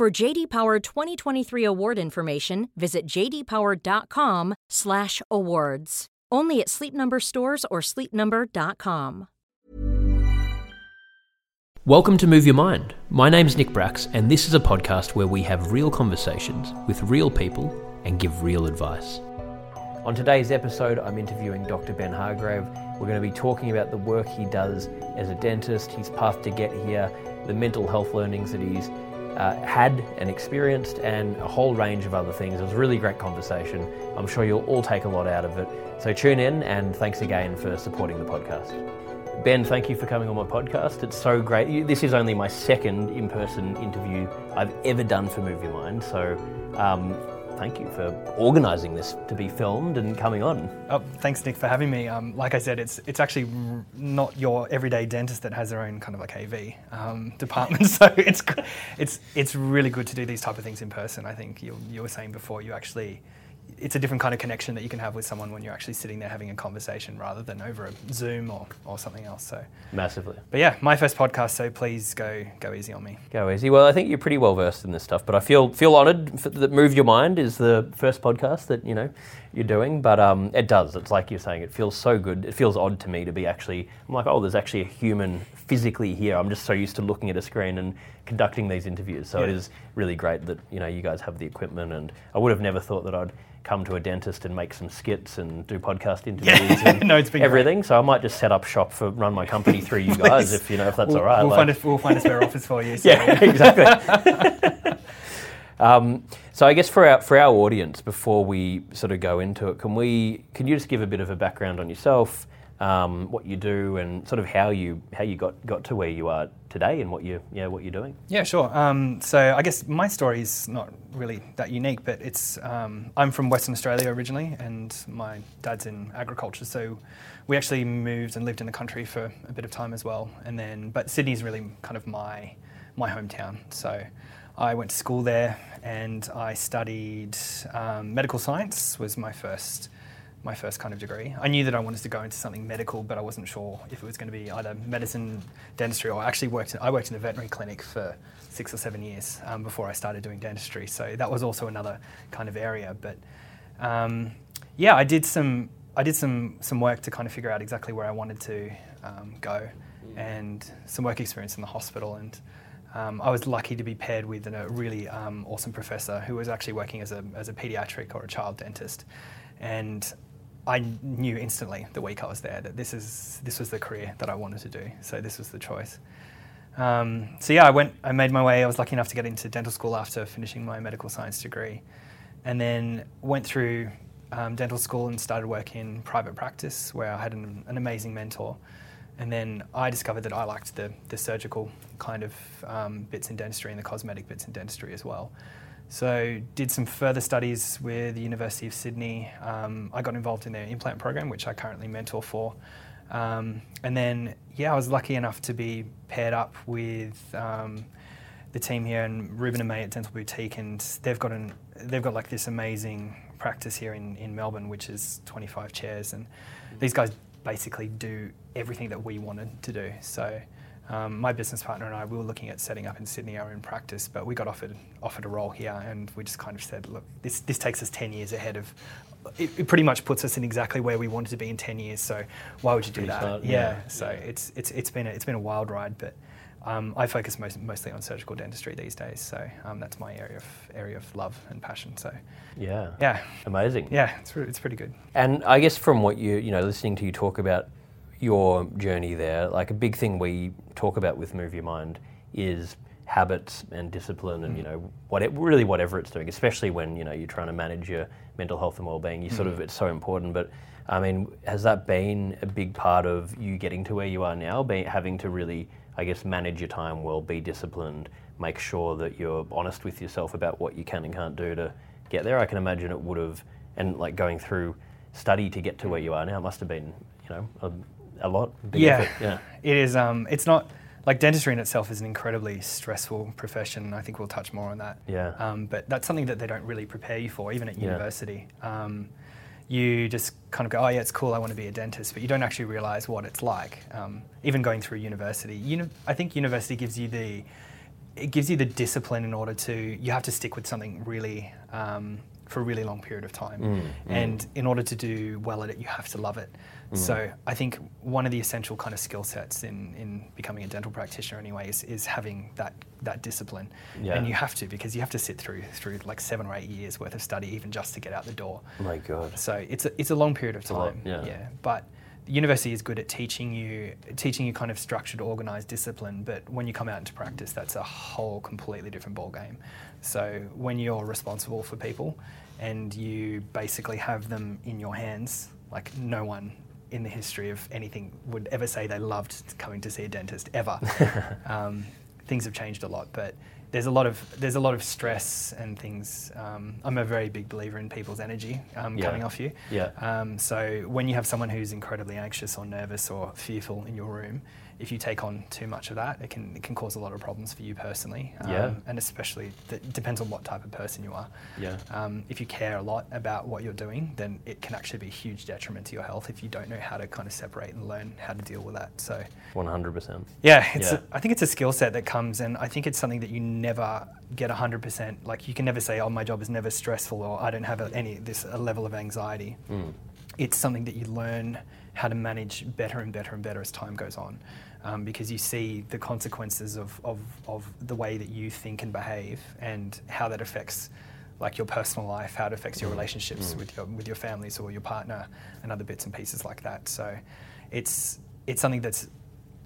For JD Power 2023 award information, visit jdpower.com/awards. Only at Sleep Number stores or sleepnumber.com. Welcome to Move Your Mind. My name's Nick Bracks, and this is a podcast where we have real conversations with real people and give real advice. On today's episode, I'm interviewing Dr. Ben Hargrave. We're going to be talking about the work he does as a dentist, his path to get here, the mental health learnings that he's uh, had and experienced, and a whole range of other things. It was a really great conversation. I'm sure you'll all take a lot out of it. So tune in, and thanks again for supporting the podcast. Ben, thank you for coming on my podcast. It's so great. This is only my second in person interview I've ever done for Your Mind. So um, thank you for organising this to be filmed and coming on. Oh, thanks, Nick, for having me. Um, like I said, it's it's actually not your everyday dentist that has their own kind of like AV um, department. so it's it's it's really good to do these type of things in person. I think you you were saying before, you actually it's a different kind of connection that you can have with someone when you're actually sitting there having a conversation rather than over a Zoom or, or something else. So massively. But yeah, my first podcast, so please go go easy on me. Go easy. Well, I think you're pretty well versed in this stuff, but I feel feel honoured that Move Your Mind is the first podcast that you know you're doing. But um, it does. It's like you're saying. It feels so good. It feels odd to me to be actually. I'm like, oh, there's actually a human physically here. I'm just so used to looking at a screen and conducting these interviews. So yeah. it is really great that you know you guys have the equipment, and I would have never thought that I'd come to a dentist and make some skits and do podcast interviews yeah. and no, everything. Great. So I might just set up shop for run my company through you guys if you know if that's we'll, all right. We'll, like, find a, we'll find a spare office for you. So. Yeah, exactly. um, so I guess for our for our audience, before we sort of go into it, can we can you just give a bit of a background on yourself? Um, what you do, and sort of how you how you got, got to where you are today, and what you yeah what you're doing. Yeah, sure. Um, so I guess my story is not really that unique, but it's um, I'm from Western Australia originally, and my dad's in agriculture, so we actually moved and lived in the country for a bit of time as well, and then but Sydney's really kind of my my hometown, so. I went to school there and I studied um, medical science was my first my first kind of degree. I knew that I wanted to go into something medical, but I wasn't sure if it was going to be either medicine, dentistry, or I actually worked. In, I worked in a veterinary clinic for six or seven years um, before I started doing dentistry. So that was also another kind of area. But um, yeah, I did some I did some some work to kind of figure out exactly where I wanted to um, go, and some work experience in the hospital and. Um, I was lucky to be paired with a really um, awesome professor who was actually working as a, as a pediatric or a child dentist. And I knew instantly the week I was there that this is this was the career that I wanted to do. So this was the choice. Um, so yeah, I went. I made my way. I was lucky enough to get into dental school after finishing my medical science degree, and then went through um, dental school and started working in private practice where I had an, an, amazing mentor. And then I discovered that I liked the, the surgical kind of um, bits in dentistry and the cosmetic bits in dentistry as well. So did some further studies with the University of Sydney. Um, I got involved in their implant program, which I currently mentor for. Um, and then, yeah, I was lucky enough to be paired up with um, the team here and Ruben and May at Dental Boutique, and they've got an they've got like this amazing practice here in, in Melbourne, which is 25 chairs, and these guys basically do everything that we wanted to do. So um, my business partner and I, we were looking at setting up in Sydney our own practice, but we got offered offered a role here, and we just kind of said, look, this this takes us ten years ahead of. It, it pretty much puts us in exactly where we wanted to be in ten years. So why would you do that? Yeah. yeah. So yeah. it's it's it's been a, it's been a wild ride, but. Um, I focus most, mostly on surgical dentistry these days, so um, that's my area of area of love and passion. So, yeah, yeah, amazing. Yeah, it's it's pretty good. And I guess from what you you know listening to you talk about your journey there, like a big thing we talk about with Move Your Mind is habits and discipline and mm. you know what it, really whatever it's doing especially when you know you're trying to manage your mental health and well-being you mm. sort of it's so important but i mean has that been a big part of you getting to where you are now being having to really i guess manage your time well be disciplined make sure that you're honest with yourself about what you can and can't do to get there. I can imagine it would have, and like going through study to get to where you are now, must have been, you know, a, a lot. Yeah, effort. yeah, it is. Um, it's not like dentistry in itself is an incredibly stressful profession. I think we'll touch more on that. Yeah. Um, but that's something that they don't really prepare you for, even at Yeah. university. Um, you just kind of go, oh yeah, it's cool. I want to be a dentist, but you don't actually realize what it's like. Um, even going through university, uni- I think university gives you the it gives you the discipline in order to you have to stick with something really um, for a really long period of time, Mm, and in order to do well at it, you have to love it. Mm. So I think one of the essential kind of skill sets in, in becoming a dental practitioner, anyway, is, is having that that discipline, Yeah. and you have to because you have to sit through through like seven or eight years worth of study even just to get out the door. my God. So it's a, it's a long period of a lot, time. yeah. But the university is good at teaching you teaching you kind of structured, organized discipline. But when you come out into practice, that's a whole completely different ball game. So when you're responsible for people and you basically have them in your hands, like no one in the history of anything would ever say they loved coming to see a dentist ever. um, things have changed a lot, but there's a lot of there's a lot of stress and things. Um, I'm a very big believer in people's energy um, Yeah. coming off you. Yeah. Um, so when you have someone who's incredibly anxious or nervous or fearful in your room, if you take on too much of that, it can it can cause a lot of problems for you personally. Um, Yeah. And especially it depends on what type of person you are. Yeah. Um, if you care a lot about what you're doing, then it can actually be a huge detriment to your health if you don't know how to kind of separate and learn how to deal with that. So. One hundred percent. Yeah, it's Yeah. A, I think it's a skill set that comes, and I think it's something that you never get 100%. Like, you can never say, oh, my job is never stressful, or I don't have a, any this a level of anxiety. Mm. It's something that you learn how to manage better and better and better as time goes on. Um, because you see the consequences of, of, of the way that you think and behave and how that affects like your personal life, how it affects your relationships with your with your families or your partner and other bits and pieces like that. So it's it's something that's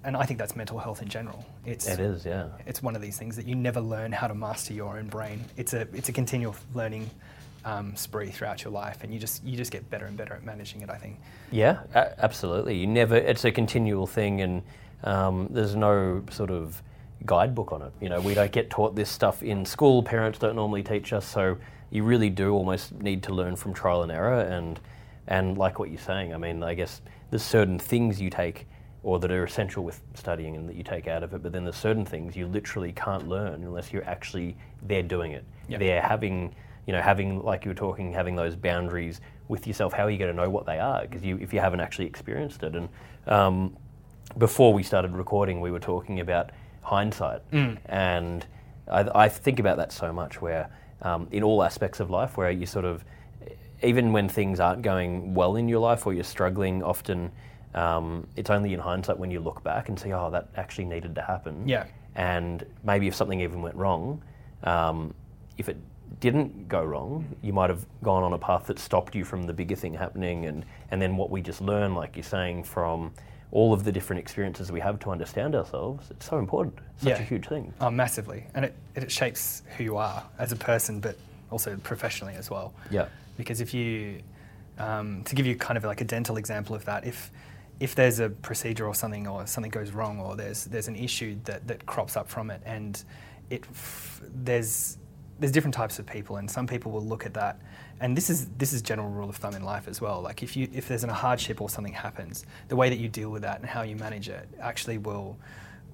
and I think that's mental health in general. It's It is, yeah. it's one of these things that you never learn how to master your own brain. It's a it's a continual learning um, spree throughout your life, and you just you just get better and better at managing it. I think. Yeah, a- absolutely. You never. It's a continual thing, and um, there's no sort of guidebook on it. You know, we don't get taught this stuff in school. Parents don't normally teach us, so you really do almost need to learn from trial and error. And and like what you're saying, I mean, I guess there's certain things you take or that are essential with studying and that you take out of it, but then there's certain things you literally can't learn unless you're actually there doing it. Yeah. They're having, you know, having like you were talking, having those boundaries with yourself. How are you going to know what they are? Because you, if you haven't actually experienced it, and um, before we started recording, we were talking about hindsight, and I, I think about that so much. Where um, in all aspects of life, where you sort of, even when things aren't going well in your life or you're struggling, often um, it's only in hindsight when you look back and see, oh, that actually needed to happen. Yeah. And maybe if something even went wrong, um, if it didn't go wrong, you might have gone on a path that stopped you from the bigger thing happening. And, and then what we just learn, like you're saying, from all of the different experiences we have to understand ourselves, it's so important. It's such Yeah. a huge thing. Oh, massively, and it it shapes who you are as a person, but also professionally as well. Yeah. Because if you, um, to give you kind of like a dental example of that, if if there's a procedure or something, or something goes wrong, or there's there's an issue that, that crops up from it, and it f- there's there's different types of people, and some people will look at that, and this is this is general rule of thumb in life as well. Like if you if there's a hardship or something happens, the way that you deal with that and how you manage it actually will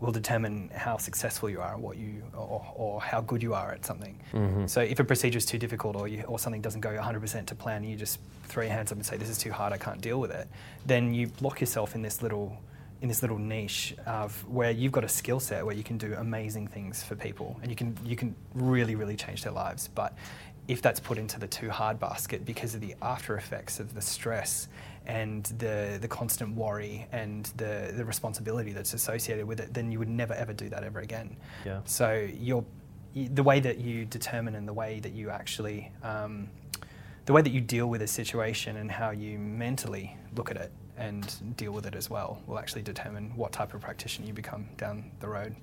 will determine how successful you are, what you or, or how good you are at something. Mm-hmm. So if a procedure is too difficult or you, or something doesn't go 100% to plan, you just throw your hands up and say this is too hard, I can't deal with it. Then you lock yourself in this little in this little niche of where you've got a skill set where you can do amazing things for people and you can you can really really change their lives. But if that's put into the too hard basket because of the after effects of the stress and the the constant worry and the the responsibility that's associated with it, then you would never ever do that ever again. Yeah. So you're, the way that you determine and the way that you actually, um, the way that you deal with a situation and how you mentally look at it and deal with it as well will actually determine what type of practitioner you become down the road.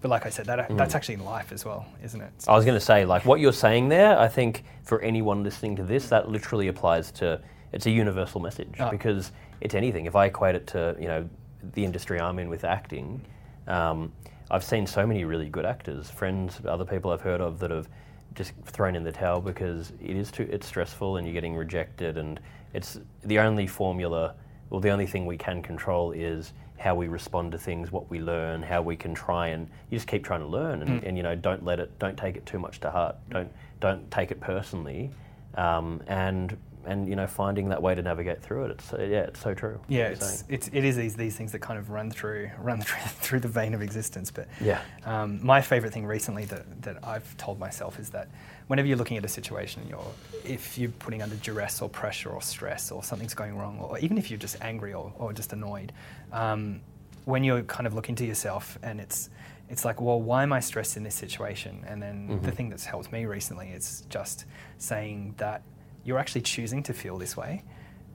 But like I said, that, that's actually in life as well, isn't it? I was going to say, like what you're saying there, I think for anyone listening to this, that literally applies to. It's a universal message Ah. because it's anything. If I equate it to, you know, the industry I'm in with acting, um, I've seen so many really good actors, friends, other people I've heard of that have just thrown in the towel because it is too it's stressful and you're getting rejected and it's the only formula well the only thing we can control is how we respond to things, what we learn, how we can try and you just keep trying to learn and, Mm. and you know don't let it don't take it too much to heart. Don't don't take it personally. Um, and and you know finding that way to navigate through it. It's so, yeah, it's so true. Yeah, it's, it's it is these these things that kind of run through run through, through the vein of existence. But Yeah. um, my favorite thing recently that, that I've told myself is that whenever you're looking at a situation, you're if you're putting under duress or pressure or stress or something's going wrong, or even if you're just angry or, or just annoyed, um, when you're kind of looking to yourself and it's it's like, well, why am I stressed in this situation? And then the thing that's helped me recently is just saying that you're actually choosing to feel this way.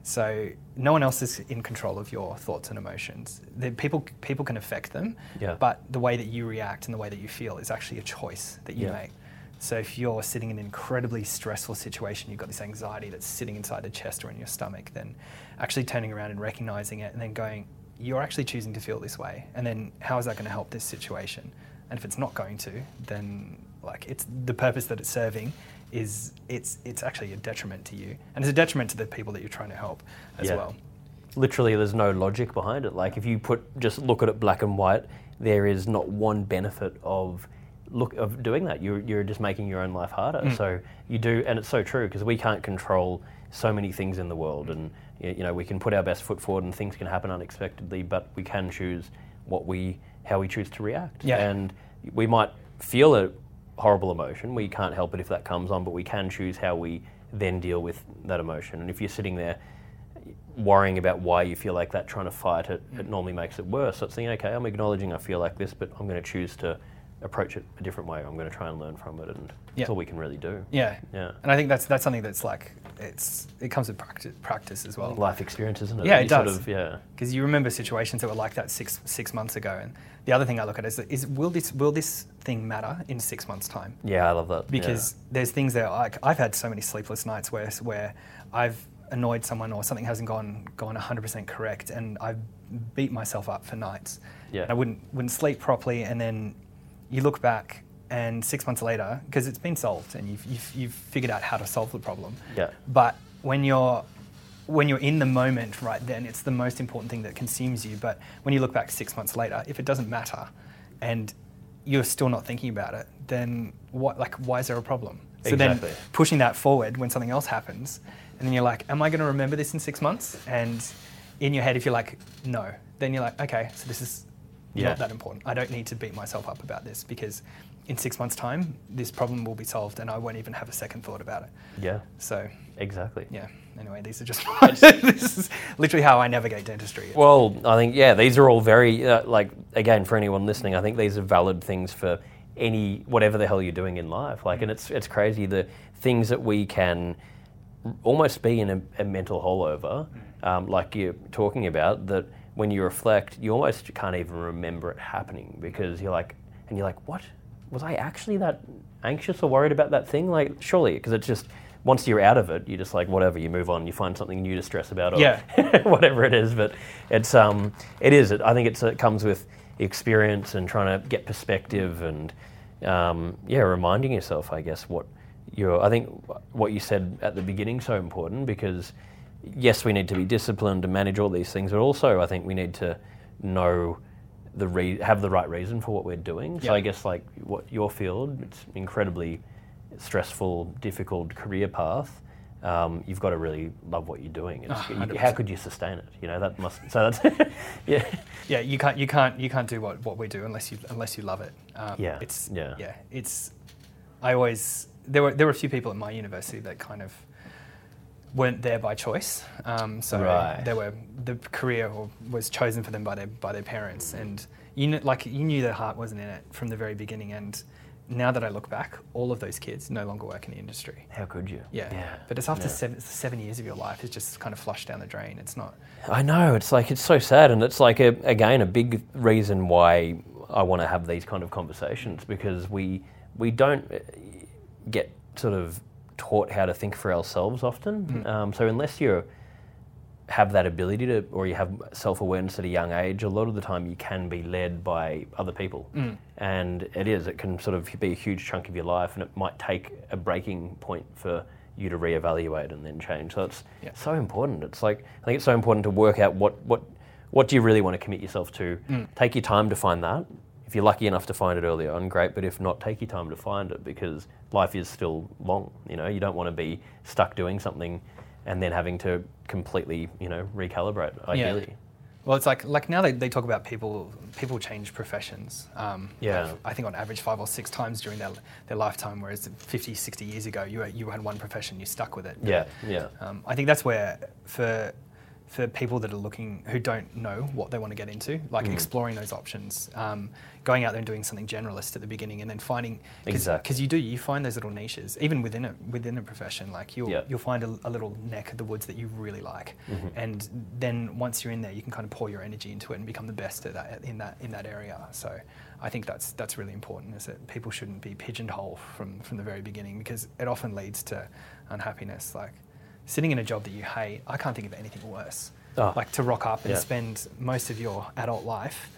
So no one else is in control of your thoughts and emotions. The people people can affect them, Yeah. but the way that you react and the way that you feel is actually a choice that you Yeah. make. So if you're sitting in an incredibly stressful situation, you've got this anxiety that's sitting inside the chest or in your stomach, then actually turning around and recognizing it and then going, you're actually choosing to feel this way. And then how is that going to help this situation? And if it's not going to, then like it's the purpose that it's serving is it's it's actually a detriment to you. And it's a detriment to the people that you're trying to help as Yeah. well. literally there's no logic behind it like if you put just look at it black and white there is not one benefit of look of doing that. You're, you're just making your own life harder. Mm. so you do and it's so true because we can't control so many things in the world. And you know we can put our best foot forward and things can happen unexpectedly but we can choose what we how we choose to react. Yeah. and we might feel a horrible emotion. We can't help it if that comes on but we can choose how we then deal with that emotion. And if you're sitting there worrying about why you feel like that, trying to fight it, it normally makes it worse. So it's thinking, okay, I'm acknowledging I feel like this, but I'm going to choose to approach it a different way. I'm going to try and learn from it, and Yeah. that's all we can really do. Yeah. Yeah. And I think that's that's something that's like it's it comes with practice, practice as well. Life experience, isn't it? Yeah, You it sort does. of- yeah. because you remember situations that were like that six six months ago. And the other thing I look at is, is will this will this thing matter in six months' time? Yeah, I love that. yeah. Because there's things that like I've had so many sleepless nights where where I've annoyed someone or something hasn't gone gone 100% correct, and I've beat myself up for nights. Yeah. And I wouldn't wouldn't sleep properly, and then you look back. And six months later, because it's been solved and you've, you've, you've figured out how to solve the problem. Yeah. But when you're when you're in the moment right then, it's the most important thing that consumes you. But when you look back six months later, if it doesn't matter, and you're still not thinking about it, then what? Like, why is there a problem? So Exactly. then pushing that forward when something else happens, and then you're like, am I going to remember this in six months? And in your head, if you're like, no, then you're like, okay, so this is Yeah. not that important. I don't need to beat myself up about this because in six months' time, this problem will be solved, and I won't even have a second thought about it. yeah, So exactly. yeah. Anyway, these are just this is literally how I navigate dentistry. Well, I think yeah, these are all very uh, like again for anyone listening. I think these are valid things for any whatever the hell you're doing in life. Like, and it's it's crazy the things that we can almost be in a, a mental hole over, um, like you're talking about. That when you reflect, you almost can't even remember it happening because you're like, and you're like, what was I actually that anxious or worried about that thing? Like, surely, because it's just once you're out of it, you're just like whatever. You move on. You find something new to stress about, or Yeah. whatever it is. But it's um, it is. I think it's it comes with experience and trying to get perspective and um, yeah, reminding yourself, I guess, what you're. I think what you said at the beginning so important because yes, we need to be disciplined to manage all these things, but also I think we need to know the re- have the right reason for what we're doing. So Yeah. I guess like what your field, it's incredibly stressful, difficult career path. Um, you've got to really love what you're doing. It's, Ah, you- how could you sustain it? You know that must. So that's yeah. yeah, you can't you can't you can't do what, what we do unless you unless you love it. Um, Yeah, It's yeah. yeah. It's I always there were there were a few people at my university that kind of weren't there by choice. Um, so Right. they were the career was chosen for them by their by their parents, and you know, like you knew their heart wasn't in it from the very beginning. And now that I look back, all of those kids no longer work in the industry. How could you? Yeah. Yeah. But it's after Yeah. seven, seven years of your life, it's just kind of flushed down the drain. It's not. I know it's like it's so sad, and it's like a, again a big reason why I want to have these kind of conversations because we we don't uh, get sort of taught how to think for ourselves often. Um, so unless you're have that ability to, or you have self awareness at a young age, a lot of the time you can be led by other people. Mm. And it is, it can sort of be a huge chunk of your life, and it might take a breaking point for you to reevaluate and then change. So it's Yeah. so important. It's like, I think it's so important to work out what, what, what do you really want to commit yourself to. Mm. Take your time to find that. If you're lucky enough to find it early on, great. But if not, take your time to find it because life is still long. You know, you don't want to be stuck doing something and then having to completely, you know, recalibrate. Ideally, Well, it's like like now they, they talk about people people change professions. Um, Yeah. I think on average five or six times during their, their lifetime, whereas 50, 60 years ago, you, had- you had one profession, you stuck with it. yeah, yeah, Um, I think that's where for for people that are looking who don't know what they want to get into, like Mm. exploring those options, um, going out there and doing something generalist at the beginning, and then finding Exactly. because you do you find those little niches even within a within a profession. Like you'll Yeah. you'll find a, a little neck of the woods that you really like, Mm-hmm. and then once you're in there, you can kind of pour your energy into it and become the best at that in that in that area. So. I think that's that's really important. Is that people shouldn't be pigeonholed from from the very beginning because it often leads to unhappiness. Like sitting in a job that you hate, I can't think of anything worse. Oh, like to rock up and yeah. spend most of your adult life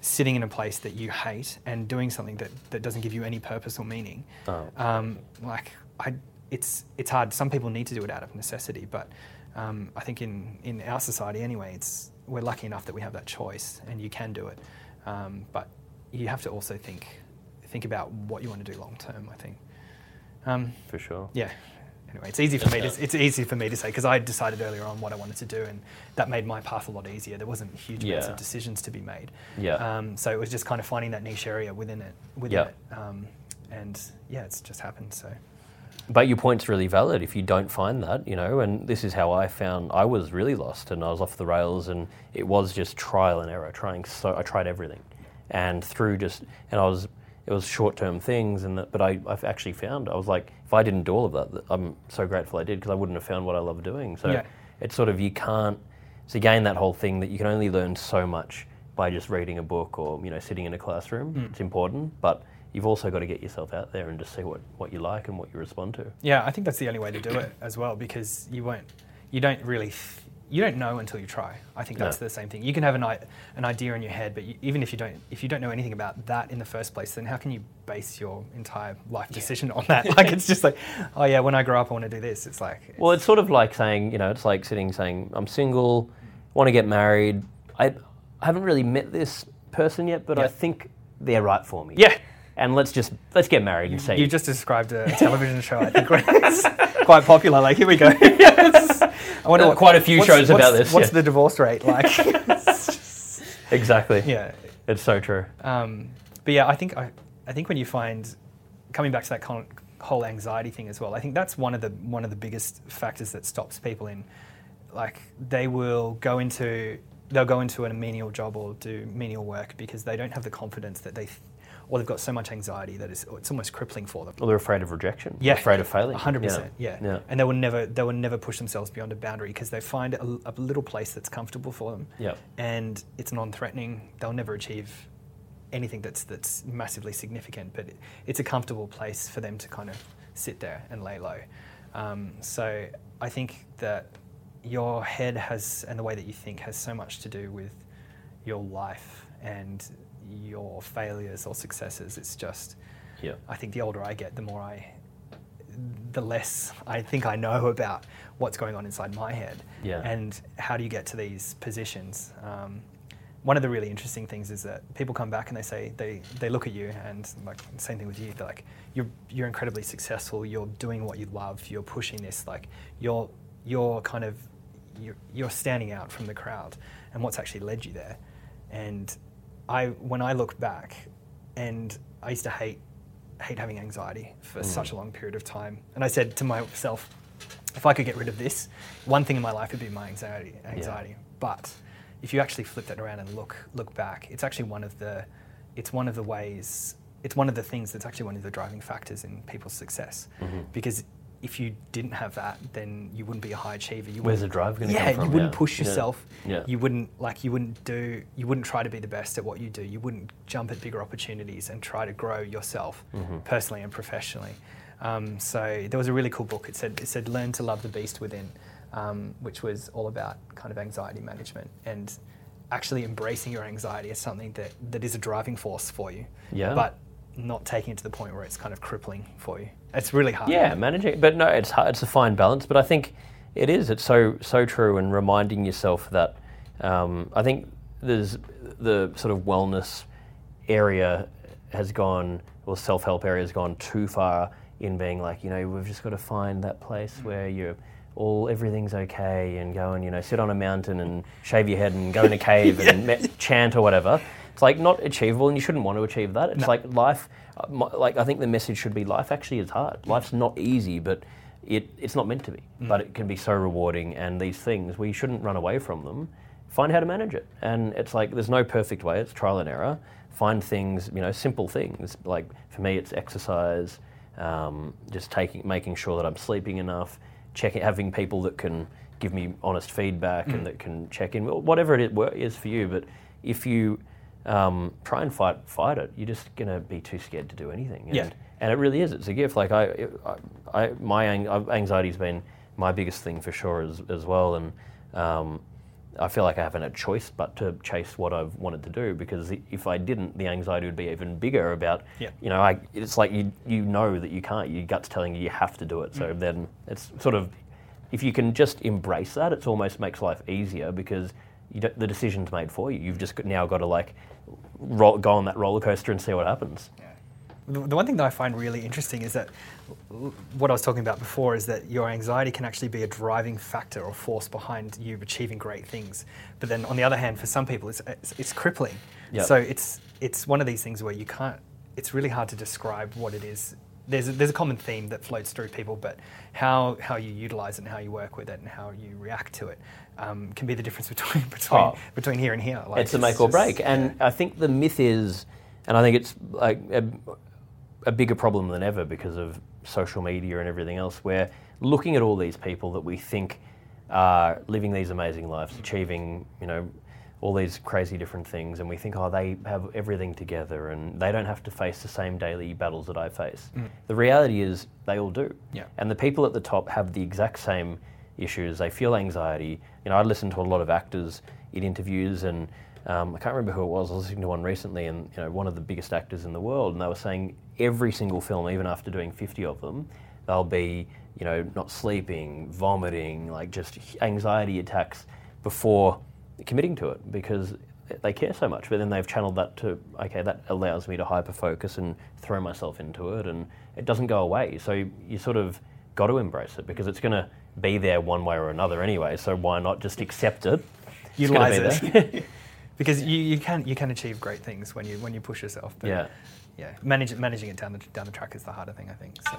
sitting in a place that you hate and doing something that, that doesn't give you any purpose or meaning. Oh. Um, like I, it's it's hard. Some people need to do it out of necessity, but um, I think in in our society anyway, it's we're lucky enough that we have that choice and you can do it. Um, but you have to also think think about what you want to do long term. I think. Um, for sure. yeah. Anyway, it's easy for me to it's easy for me to say because I decided earlier on what I wanted to do, and that made my path a lot easier. There wasn't huge amounts Yeah. of decisions to be made. Yeah. Um, so it was just kind of finding that niche area within it. Within Yeah. it. Um, and yeah, it's just happened. So But your point's really valid if you don't find that, you know, and this is how I found I was really lost and I was off the rails and it was just trial and error, trying so I tried everything. And through just and I was it was short term things and that, but I I've actually found I was like if I didn't do all of that, I'm so grateful I did because I wouldn't have found what I love doing. So Yeah. it's sort of you can't so again that whole thing that you can only learn so much by just reading a book or you know sitting in a classroom. Hmm. It's important, but you've also got to get yourself out there and just see what, what you like and what you respond to. yeah, I think that's the only way to do it as well because you won't, you don't really, th- you don't know until you try. I think that's No. the same thing. You can have an, an idea in your head, but you, even if you don't, if you don't know anything about that in the first place, then how can you base your entire life decision on that? Like it's just like, oh yeah, when I grow up, I want to do this. It's like, Well, it's sort of like saying, you know, it's like sitting saying, I'm single, want to get married. I, I haven't really met this person yet, but I think they're right for me. yeah. And let's just let's get married and see. You just described a television show, I think, it's quite popular. Like, here we go. I wonder are quite a few what's- shows about what's- this, What's yeah. the divorce rate like? exactly. yeah. It's so true. Um, but yeah, I think I, I think when you find coming back to that con- whole anxiety thing as well, I think that's one of the one of the biggest factors that stops people in. Like they will go into they'll go into a menial job or do menial work because they don't have the confidence that they, or they've got so much anxiety that it's, it's almost crippling for them. Well, they're afraid of rejection. Yeah, Afraid of failing. hundred percent. Yeah. Yeah. and they will never they will never push themselves beyond a boundary because they find a, a little place that's comfortable for them. Yep. and it's non-threatening. They'll never achieve anything that's that's massively significant, but it, it's a comfortable place for them to kind of sit there and lay low. Um, so I think that your head has and the way that you think has so much to do with your life and your failures or successes. It's just Yeah. I think the older I get, the more I, the less I think I know about what's going on inside my head. Yeah. And how do you get to these positions? Um, one of the really interesting things is that people come back and they say they, they look at you and like same thing with you. They're like you're you're incredibly successful. You're doing what you love. You're pushing this. Like you're you're kind of you're, you're standing out from the crowd. And what's actually led you there? And I when I look back, and I used to hate hate having anxiety for mm. such a long period of time. And I said to myself, if I could get rid of this, one thing in my life would be my anxiety. Anxiety. But if you actually flip that around and look look back, it's actually one of the it's one of the ways it's one of the things that's actually one of the driving factors in people's success. Mm-hmm. Because if you didn't have that, then you wouldn't be a high achiever. You Where's the drive gonna yeah, come from? you wouldn't Yeah. push Yeah. yourself. Yeah. You wouldn't like you wouldn't do you wouldn't try to be the best at what you do. You wouldn't jump at bigger opportunities and try to grow yourself Mm-hmm. personally and professionally. Um, so there was a really cool book. It said it said learn to love the beast within. um, which was all about kind of anxiety management and actually embracing your anxiety as something that, that is a driving force for you. Yeah. But not taking it to the point where it's kind of crippling for you. It's really hard. Yeah, managing, but no, it's hard, it's a fine balance. But I think it is. It's so so true, and reminding yourself that um, I think there's the sort of wellness area has gone, or self help area has gone too far in being like, you know, we've just got to find that place where you're all everything's okay and go and you know sit on a mountain and shave your head and go in a cave and me- chant or whatever. It's like not achievable, and you shouldn't want to achieve that. It's like life. uh, Like I think the message should be life actually is hard. Life's not easy, but it, it's not meant to be. But it can be so rewarding, and these things we shouldn't run away from them. Find how to manage it, and it's like there's no perfect way. It's trial and error. Find things, you know, simple things. Like for me, it's exercise, um, just taking, making sure that I'm sleeping enough, checking, having people that can give me honest feedback and that can check in, whatever it is for you. But if you um, try and fight fight it, you're just gonna be too scared to do anything. And, Yeah. and it really is. It's a gift. Like I, I, I my ang- anxiety's been my biggest thing for sure as as well, and um, I feel like I haven't had a choice but to chase what I've wanted to do because if I didn't, the anxiety would be even bigger about. Yeah. You know, I, it's like you you know that you can't. Your gut's telling you you have to do it. Mm. So then it's sort of if you can just embrace that, it almost makes life easier because you don't, the decision's made for you. You've just got, now got to like roll, go on that roller coaster and see what happens. The, the one thing that I find really interesting is that what I was talking about before is that your anxiety can actually be a driving factor or force behind you achieving great things. But then on the other hand, for some people, it's, it's, it's crippling. Yep. So it's, it's one of these things where you can't, it's really hard to describe what it is. There's a, there's a common theme that floats through people, but how, how you utilize it and how you work with it and how you react to it um, can be the difference between, between, Oh. between here and here. Like, it's a make or just- break. And I think the myth is, and I think it's like a, a bigger problem than ever because of social media and everything else. We're looking at all these people that we think are living these amazing lives, achieving, you know, all these crazy different things, and we think, oh, they have everything together and they don't have to face the same daily battles that I face. The reality is, they all do. Yeah. And the people at the top have the exact same issues. They feel anxiety. You know, I listen to a lot of actors in interviews, and um, I can't remember who it was. I was listening to one recently, and you know, one of the biggest actors in the world, and they were saying every single film, even after doing 50 of them, they'll be, you know, not sleeping, vomiting, like just anxiety attacks before committing to it because they care so much. But then they've channeled that to, okay, that allows me to hyper focus and throw myself into it, and it doesn't go away. So you, you sort of got to embrace it because it's going to be there one way or another anyway. So why not just accept it? Utilize be it because you, you can you can achieve great things when you when you push yourself. But Yeah. yeah. Manage, managing it down the down the track is the harder thing, I think. So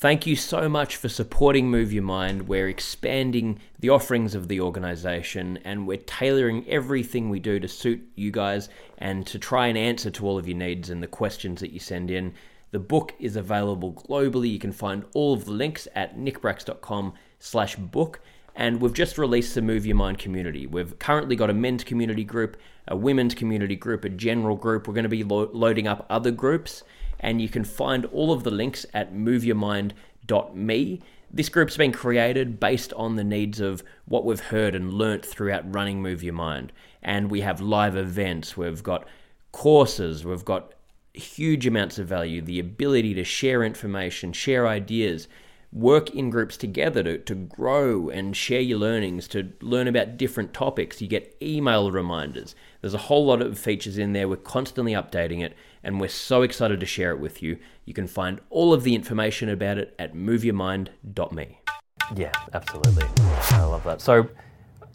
Thank you so much for supporting Move Your Mind. We're expanding the offerings of the organization and we're tailoring everything we do to suit you guys and to try and answer to all of your needs and the questions that you send in. The book is available globally. You can find all of the links at nickbracks.com slash book. And we've just released the Move Your Mind community. We've currently got a men's community group, a women's community group, a general group. We're going to be lo- loading up other groups and you can find all of the links at moveyourmind.me. This group's been created based on the needs of what we've heard and learnt throughout running Move Your Mind. And we have live events, we've got courses, we've got huge amounts of value, the ability to share information, share ideas, work in groups together to, to grow and share your learnings, to learn about different topics. You get email reminders. There's a whole lot of features in there. We're constantly updating it, and we're so excited to share it with you. You can find all of the information about it at moveyourmind.me. Yeah, absolutely. I love that. So,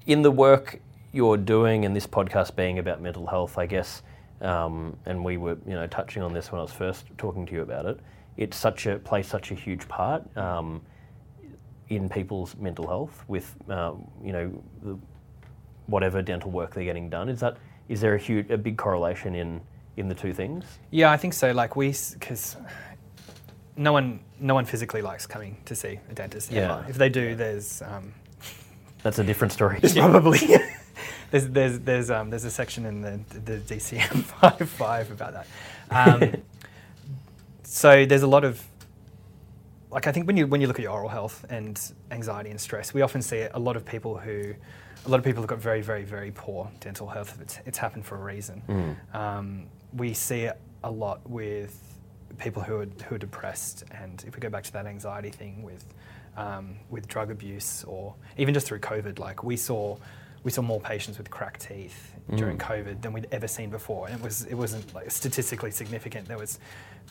in the work you're doing, and this podcast being about mental health, I guess, um, and we were, you know, touching on this when I was first talking to you about it. It's such a plays such a huge part um, in people's mental health with, uh, you know, the, whatever dental work they're getting done. Is that is there a huge, a big correlation in in the two things? yeah, I think so. Like we because no one no one physically likes coming to see a dentist. Yeah. ever. If they do, there's um, That's a different story. probably there's there's there's um, there's a section in the the DSM five five about that. Um, so there's a lot of like I think when you when you look at your oral health and anxiety and stress, we often see a lot of people who, a lot of people have got very very very poor dental health. It's, it's happened for a reason. Mm. Um, we see it a lot with people who are who are depressed, and if we go back to that anxiety thing with um, with drug abuse or even just through COVID, like we saw we saw more patients with cracked teeth during Mm. COVID than we'd ever seen before, and it was it wasn't like statistically significant. There was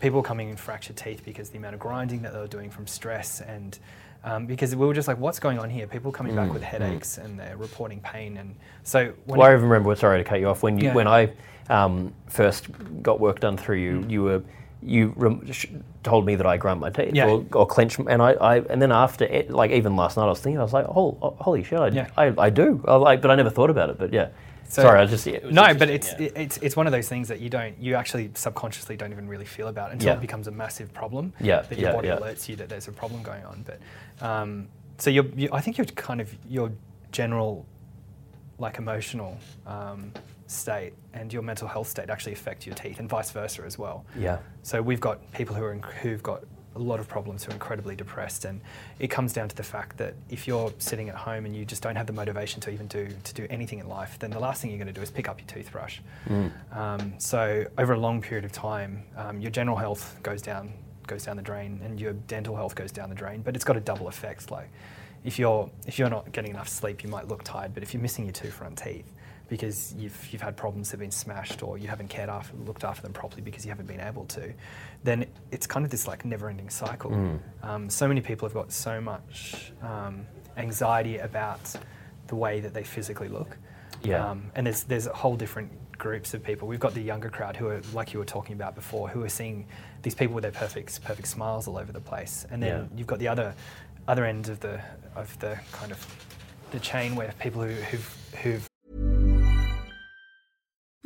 people coming in fractured teeth because the amount of grinding that they were doing from stress and um, because we were just like, what's going on here? People coming back Mm, with mm. headaches and they're reporting pain, and so when Well, I even remember. Sorry to cut you off. When you, Yeah. when I um, first got work done through you, Mm. you were you rem- sh- told me that I grind my teeth Yeah. or, or clench, and I, I and then after it, like even last night, I was thinking, I was like, oh, holy shit, I, Yeah. I, I do. I like, but I never thought about it. But yeah, So- sorry, I just yeah, it no, but it's yeah. it, it's it's one of those things that you don't you actually subconsciously don't even really feel about until Yeah. it becomes a massive problem. Yeah, that your yeah, body yeah. alerts you that there's a problem going on. But um, so you're, you, I think you're kind of your general like emotional um, state and your mental health state actually affect your teeth and vice versa as well. yeah, So we've got people who are inc- who've got a lot of problems who are incredibly depressed, and it comes down to the fact that if you're sitting at home and you just don't have the motivation to even do to do anything in life, then the last thing you're going to do is pick up your toothbrush. Mm. Um, so over a long period of time, um, your general health goes down goes down the drain, and your dental health goes down the drain. But it's got a double effect. Like if you're if you're not getting enough sleep, you might look tired, but if you're missing your two front teeth because you've, you've had problems that have been smashed or you haven't cared after, looked after them properly because you haven't been able to, then it's kind of this like never-ending cycle. Mm. Um, so many people have got so much um, anxiety about the way that they physically look. Yeah. Um, and there's there's a whole different groups of people. We've got the younger crowd who are like you were talking about before, who are seeing these people with their perfect perfect smiles all over the place. And then Yeah. you've got the other other end of the of the kind of the chain where people who, who've who've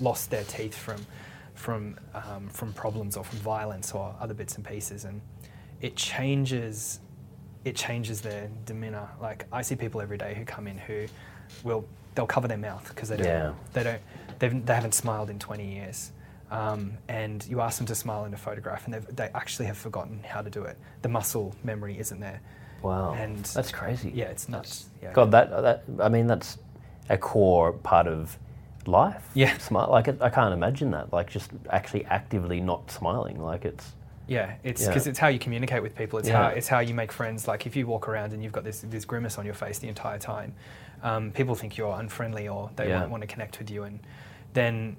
Lost their teeth from from um, from problems or from violence or other bits and pieces, and it changes it changes their demeanor. Like I see people every day who come in who will they'll cover their mouth because they don't Yeah. they don't they've, they haven't smiled in 20 years. Um, and you ask them to smile in a photograph, and they've- they actually have forgotten how to do it. The muscle memory isn't there. wow, And that's crazy. Yeah, it's nuts. Yeah. God, that that I mean, that's a core part of life. Yeah. smile. Like I can't imagine that. Like just actually actively not smiling. Like it's Yeah, it's Yeah. because it's how you communicate with people. It's Yeah. how it's how you make friends. Like if you walk around and you've got this this grimace on your face the entire time, um, people think you're unfriendly or they Yeah. won't want to connect with you. And then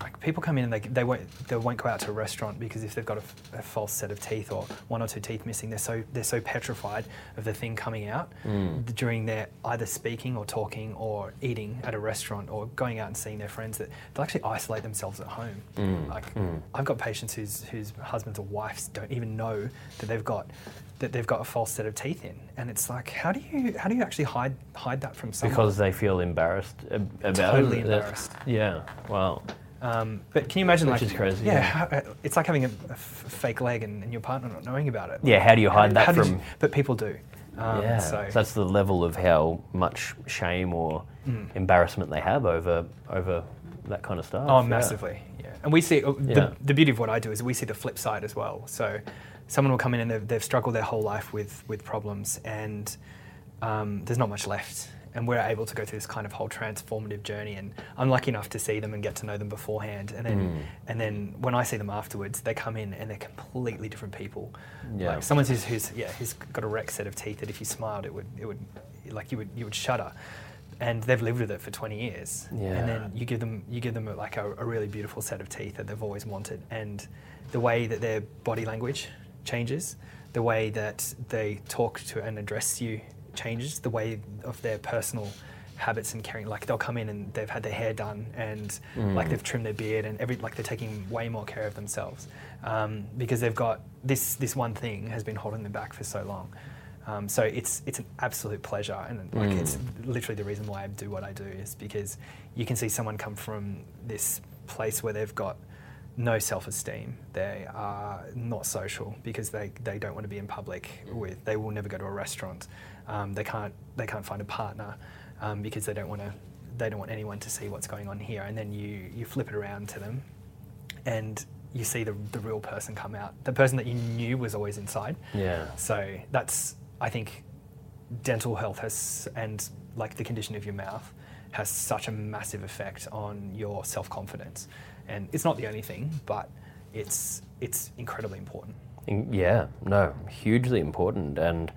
like people come in and they, they won't they won't go out to a restaurant because if they've got a false set of teeth or one or two teeth missing, they're so they're so petrified of the thing coming out Mm. during their either speaking or talking or eating at a restaurant or going out and seeing their friends that they'll actually isolate themselves at home. Mm. Like Mm. I've got patients whose whose husbands or wives don't even know that they've got that they've got a false set of teeth in, and it's like how do you how do you actually hide hide that from someone? because they feel embarrassed about Totally it. Embarrassed. Yeah. Wow. Um, but can you imagine Which like is crazy, Yeah, yeah. uh, it's like having a, a f- fake leg and, and your partner not knowing about it. Yeah, how do you hide that did from- you- but people do. Um, yeah. So, So that's the level of how much shame or Mm. embarrassment they have over over that kind of stuff. Oh, Yeah. massively. Yeah. And we see uh, the, Yeah. the beauty of what I do is we see the flip side as well. So someone will come in and they've, they've struggled their whole life with, with problems and um, there's not much left. And we're able to go through this kind of whole transformative journey. And I'm lucky enough to see them and get to know them beforehand. And then, Mm. and then when I see them afterwards, they come in and they're completely different people. Yeah. Like someone who's, who's yeah, who's got a wrecked set of teeth that if you smiled, it would, it would, like you would, you would shudder. And they've lived with it for 20 years. Yeah. And then you give them you give them like a, a really beautiful set of teeth that they've always wanted, and the way that their body language changes, the way that they talk to and address you changes, the way of their personal habits and caring. like they'll come in and they've had their hair done and Mm. like they've trimmed their beard and every like they're taking way more care of themselves um, because they've got this this one thing has been holding them back for so long. Um, so it's it's an absolute pleasure and like Mm. it's literally the reason why I do what I do is because you can see someone come from this place where they've got no self-esteem. They are not social because they, they don't want to be in public with. They will never go to a restaurant. Um, they can't they can't find a partner um, because they don't want to. They don't want anyone to see what's going on here. And then you you flip it around to them, and you see the the real person come out. The person that you knew was always inside. Yeah. So that's I think dental health has and like the condition of your mouth has such a massive effect on your self confidence. And it's not the only thing, but it's it's incredibly important. Yeah, no, hugely important, and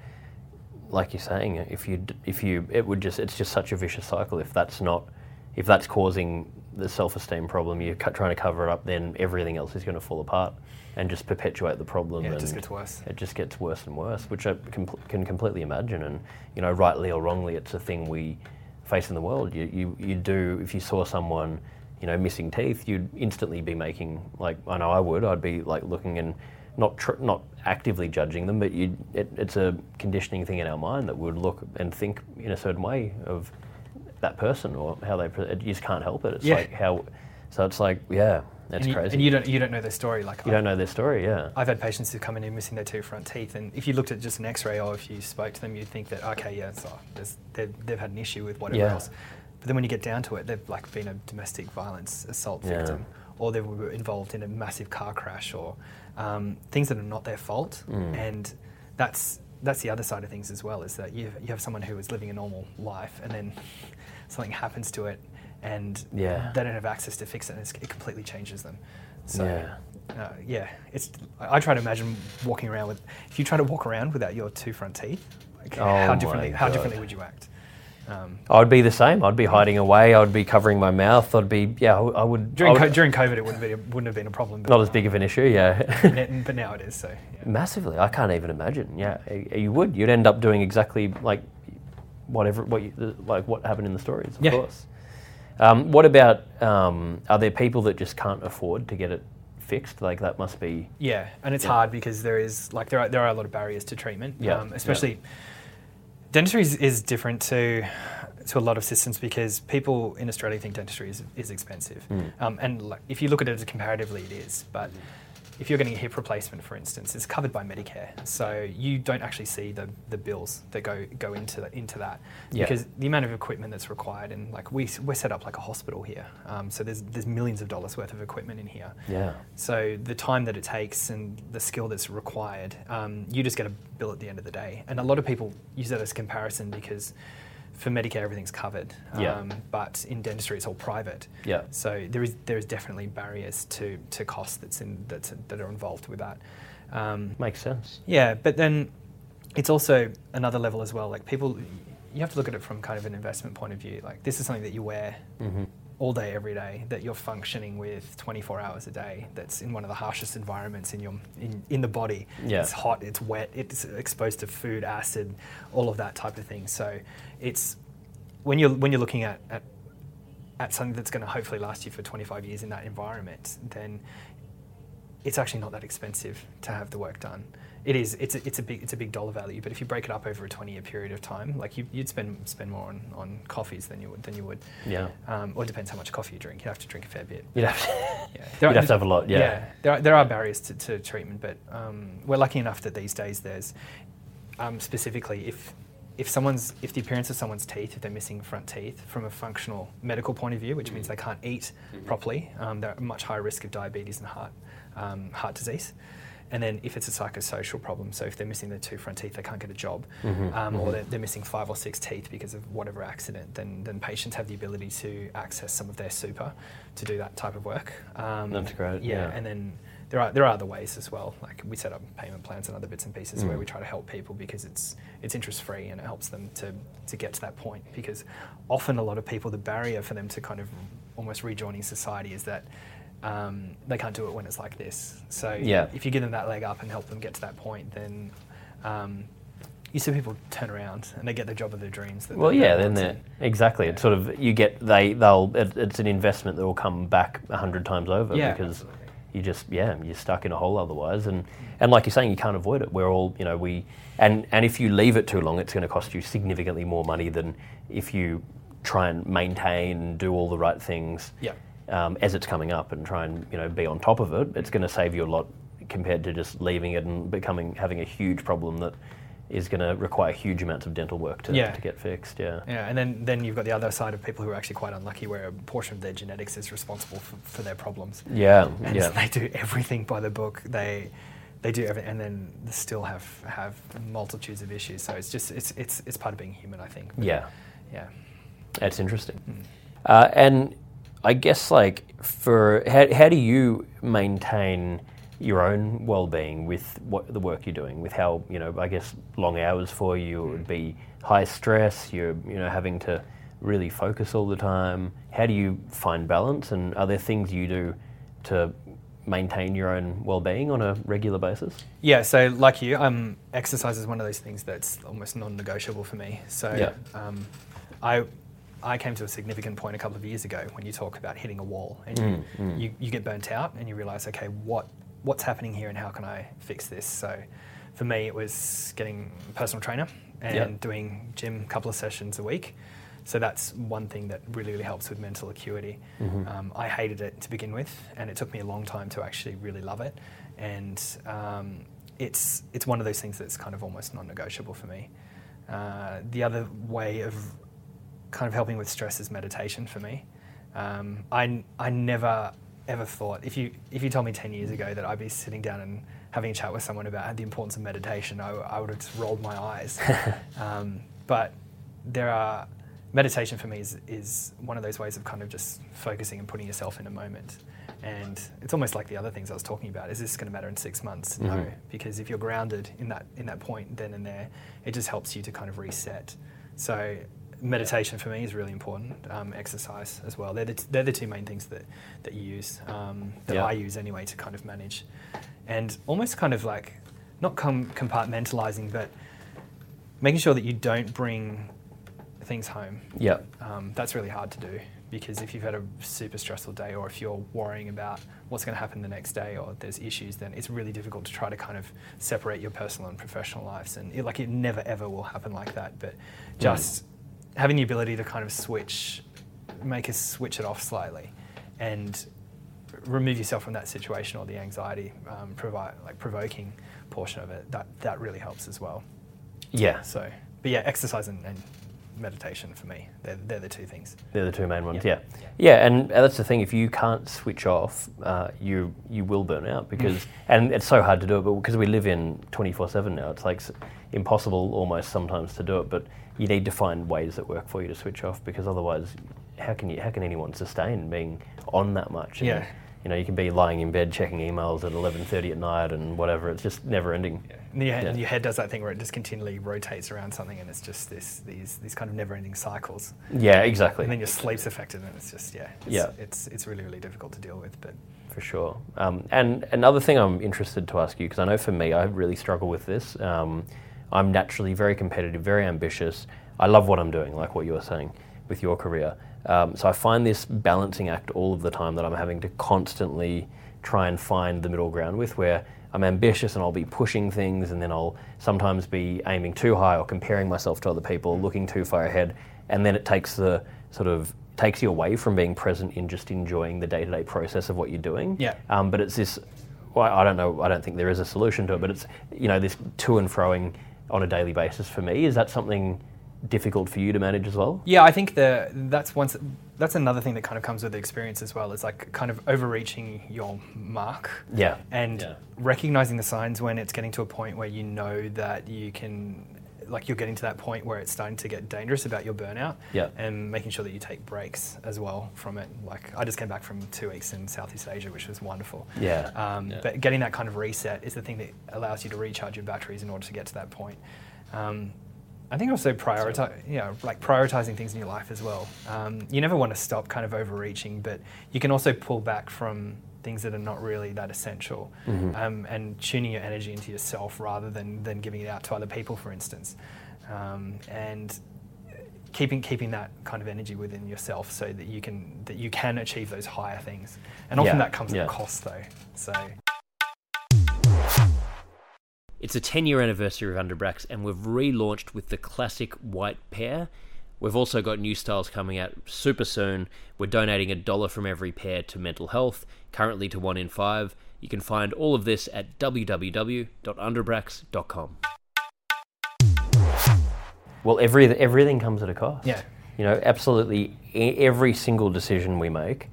like you're saying, if you if you it would just it's just such a vicious cycle. If that's not if that's causing the self-esteem problem, you're cu- trying to cover it up, then everything else is going to fall apart and just perpetuate the problem. Yeah, it just gets worse. It just gets worse and worse, which I com- can completely imagine. And you know, rightly or wrongly, it's a thing we face in the world. You you, you do if you saw someone. You know, missing teeth, you'd instantly be making like I know I would. I'd be like looking and not tr- not actively judging them, but you it, it's a conditioning thing in our mind that we would look and think in a certain way of that person or how they. pre- You just can't help it. It's Yeah. like how. So it's like yeah, that's and you, crazy. And you don't you don't know their story. Like You don't know their story, yeah. I've had patients who come in here missing their two front teeth, and if you looked at just an X-ray or if you spoke to them, you'd think that okay, yeah, so oh, there's, they've, they've had an issue with whatever Yeah. else. But then when you get down to it, they've like been a domestic violence assault Yeah. victim, or they were involved in a massive car crash, or um, things that are not their fault. Mm. And that's that's the other side of things as well. Is that you you have someone who is living a normal life, and then something happens to it, and Yeah. they don't have access to fix it, and it's, it completely changes them. So Yeah. uh, yeah, it's. I try to imagine walking around with. If you try to walk around without your two front teeth, like Oh how differently how differently would you act? Um, I'd be the same. I'd be hiding away. I'd be covering my mouth. I'd be yeah. I would- I would. during co- during COVID, it wouldn't be wouldn't have been a problem. Not as big of an issue, yeah. but now it is. So yeah. Massively, I can't even imagine. Yeah, you would. You'd end up doing exactly like whatever what you, like what happened in the stories, of Yeah. course. Um, what about um, are there people that just can't afford to get it fixed? Like that must be Yeah, and it's Yeah. hard because there is like there are there are a lot of barriers to treatment. Yeah, um, especially dentistry is, is different to to a lot of systems because people in Australia think dentistry is, is expensive, Mm. um, and like, if you look at it comparatively, it is. But if you're getting a hip replacement, for instance, it's covered by Medicare, so you don't actually see the, the bills that go go into the, into that Yeah. because the amount of equipment that's required and like we we're set up like a hospital here, um, so there's there's millions of dollars worth of equipment in here. yeah. So the time that it takes and the skill that's required, um, you just get a bill at the end of the day. And a lot of people use that as comparison because for Medicare everything's covered, Yeah. um, but in dentistry it's all private. Yeah. So there is there is definitely barriers to, to cost that's in that's that are involved with that. Um, Makes sense. yeah, but then it's also another level as well. Like people, you have to look at it from kind of an investment point of view. Like this is something that you wear hmm all day, every day, that you're functioning with 24 hours a day. That's in one of the harshest environments in your in, in the body. Yeah. It's hot, it's wet, it's exposed to food, acid, all of that type of thing. So it's when you're when you're looking at at, at something that's going to hopefully last you for 25 years in that environment, then it's actually not that expensive to have the work done. It is. It's a, it's a big it's a big dollar value. But if you break it up over a 20 year period of time, like you, you'd spend spend more on, on coffees than you would than you would. Yeah. Um, or it depends how much coffee you drink. You'd have to drink a fair bit. You'd have to, Yeah, you'd have to have a lot. Yeah. there are, there are barriers to, to treatment, but um, we're lucky enough that these days there's um, specifically if if someone's if the appearance of someone's teeth, if they're missing front teeth, from a functional medical point of view, which means they can't eat properly, um, they're at much higher risk of diabetes and heart um, heart disease. And then if it's a psychosocial problem, so if they're missing their two front teeth, they can't get a job, Mhm, um, or mhm. they're, they're missing five or six teeth because of whatever accident, then, then patients have the ability to access some of their super to do that type of work. Um, That's great, yeah. and then there are there are other ways as well. Like we set up payment plans and other bits and pieces where Mm. we try to help people because it's it's interest free and it helps them to to get to that point. Because often a lot of people, the barrier for them to kind of almost rejoining society is that. Um, they can't do it when it's like this. So Yeah. if you give them that leg up and help them get to that point, then um, you see people turn around and they get the job of their dreams. That Well, yeah, then they're exactly. It's sort of you get they they'll it, it's an investment that will come back a hundred times over Yeah, because absolutely. you just yeah you're stuck in a hole otherwise and and like you're saying you can't avoid it. We're all you know we and and if you leave it too long, it's going to cost you significantly more money than if you try and maintain and do all the right things. Yeah. Um, as it's coming up and try and you know be on top of it, it's going to save you a lot compared to just leaving it and becoming having a huge problem that is going to require huge amounts of dental work to, Yeah. to get fixed. Yeah. Yeah, and then, then you've got the other side of people who are actually quite unlucky, where a portion of their genetics is responsible for, for their problems. Yeah, and yeah. they do everything by the book. They they do everything, and then they still have have multitudes of issues. So it's just it's it's it's part of being human, I think. But Yeah, yeah. that's interesting. Uh, and I guess like for how, how do you maintain your own well-being with what the work you're doing? With how you know I guess long hours for you, it would be high stress. You're you know having to really focus all the time. How do you find balance? And are there things you do to maintain your own well-being on a regular basis? Yeah, so like you, um, exercise is one of those things that's almost non-negotiable for me. So Yeah. um, I I came to a significant point a couple of years ago when you talk about hitting a wall and you, you, you get burnt out and you realize, okay, what what's happening here and how can I fix this? So for me, it was getting a personal trainer and Yeah. doing gym a couple of sessions a week. So that's one thing that really, really helps with mental acuity. Um, I hated it to begin with, and it took me a long time to actually really love it. And um, it's it's one of those things that's kind of almost non-negotiable for me. Uh, the other way of kind of helping with stress is meditation for me. Um, I, I never ever thought if you if you told me 10 years ago that I'd be sitting down and having a chat with someone about the importance of meditation, I, I would have just rolled my eyes. um, but there are meditation for me is, is one of those ways of kind of just focusing and putting yourself in a moment. And it's almost like the other things I was talking about. Is this going to matter in six months? No, because if you're grounded in that in that point then and there, it just helps you to kind of reset. So meditation for me is really important. Um, exercise as well. They're the, t- they're the two main things that, that you use, um, that Yeah. I use anyway to kind of manage. And almost kind of like, not com- compartmentalizing, but making sure that you don't bring things home. Yeah. Um, that's really hard to do because if you've had a super stressful day or if you're worrying about what's going to happen the next day or there's issues, then it's really difficult to try to kind of separate your personal and professional lives. And it, like it never ever will happen like that. But just having the ability to kind of switch, make us switch it off slightly, and remove yourself from that situation or the anxiety, um, provi- like provoking portion of it. That that really helps as well. Yeah. So, but yeah, exercise and, and meditation for me, they're, they're the two things. They're the two main ones. Yeah. Yeah, yeah, and that's the thing. If you can't switch off, uh, you you will burn out because, and it's so hard to do it. But because we live in twenty four seven now, it's like impossible almost sometimes to do it. But you need to find ways that work for you to switch off because otherwise, how can you how can anyone sustain being on that much? And, Yeah. You know, you can be lying in bed checking emails at eleven thirty at night and whatever. It's just never ending. And your, head, Yeah. and your head does that thing where it just continually rotates around something, and it's just this these these kind of never-ending cycles. Yeah, exactly. And then your sleep's affected, and it's just yeah, it's, Yeah. it's it's really really difficult to deal with. But For sure. Um, and another thing I'm interested to ask you, because I know for me, I really struggle with this. Um, I'm naturally very competitive, very ambitious. I love what I'm doing, like what you were saying with your career. Um, so I find this balancing act all of the time that I'm having to constantly try and find the middle ground with, where I'm ambitious and I'll be pushing things, and then I'll sometimes be aiming too high or comparing myself to other people, looking too far ahead, and then it takes the sort of takes you away from being present in just enjoying the day-to-day process of what you're doing. Yeah. Um, but it's this. Well, I don't know. I don't think there is a solution to it. But it's you know this to and froing on a daily basis for me. Is that something difficult for you to manage as well? yeah, I think the that's once that's another thing that kind of comes with the experience as well. Is like kind of overreaching your mark. Yeah. and Yeah. recognizing the signs when it's getting to a point where you know that you can like you're getting to that point where it's starting to get dangerous about your burnout Yeah. and making sure that you take breaks as well from it like i just came back from two weeks in southeast asia which was wonderful Yeah. um, Yeah. but getting that kind of reset is the thing that allows you to recharge your batteries in order to get to that point um, I think also prioritize, yeah, like prioritizing things in your life as well. Um, you never want to stop kind of overreaching, but you can also pull back from things that are not really that essential, Mm-hmm. um, and tuning your energy into yourself rather than than giving it out to other people, for instance, um, and keeping keeping that kind of energy within yourself so that you can that you can achieve those higher things. And often Yeah, that comes yeah. at a cost, though. So. It's a 10 year anniversary of Underbrax, and we've relaunched with the classic white pair. We've also got new styles coming out super soon. We're donating a dollar from every pair to mental health, currently to one in five. You can find all of this at www.underbrax.com. Well, every, everything comes at a cost. Yeah. You know, absolutely every single decision we make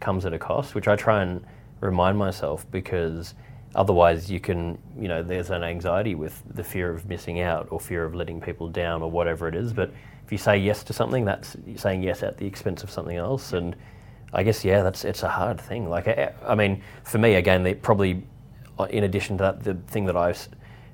comes at a cost, which I try and remind myself because otherwise you can, you know, there's an anxiety with the fear of missing out or fear of letting people down or whatever it is. But if you say yes to something, that's saying yes at the expense of something else. And I guess, yeah, that's it's a hard thing. Like, I, I mean, for me, again, they probably, uh, in addition to that, the thing that I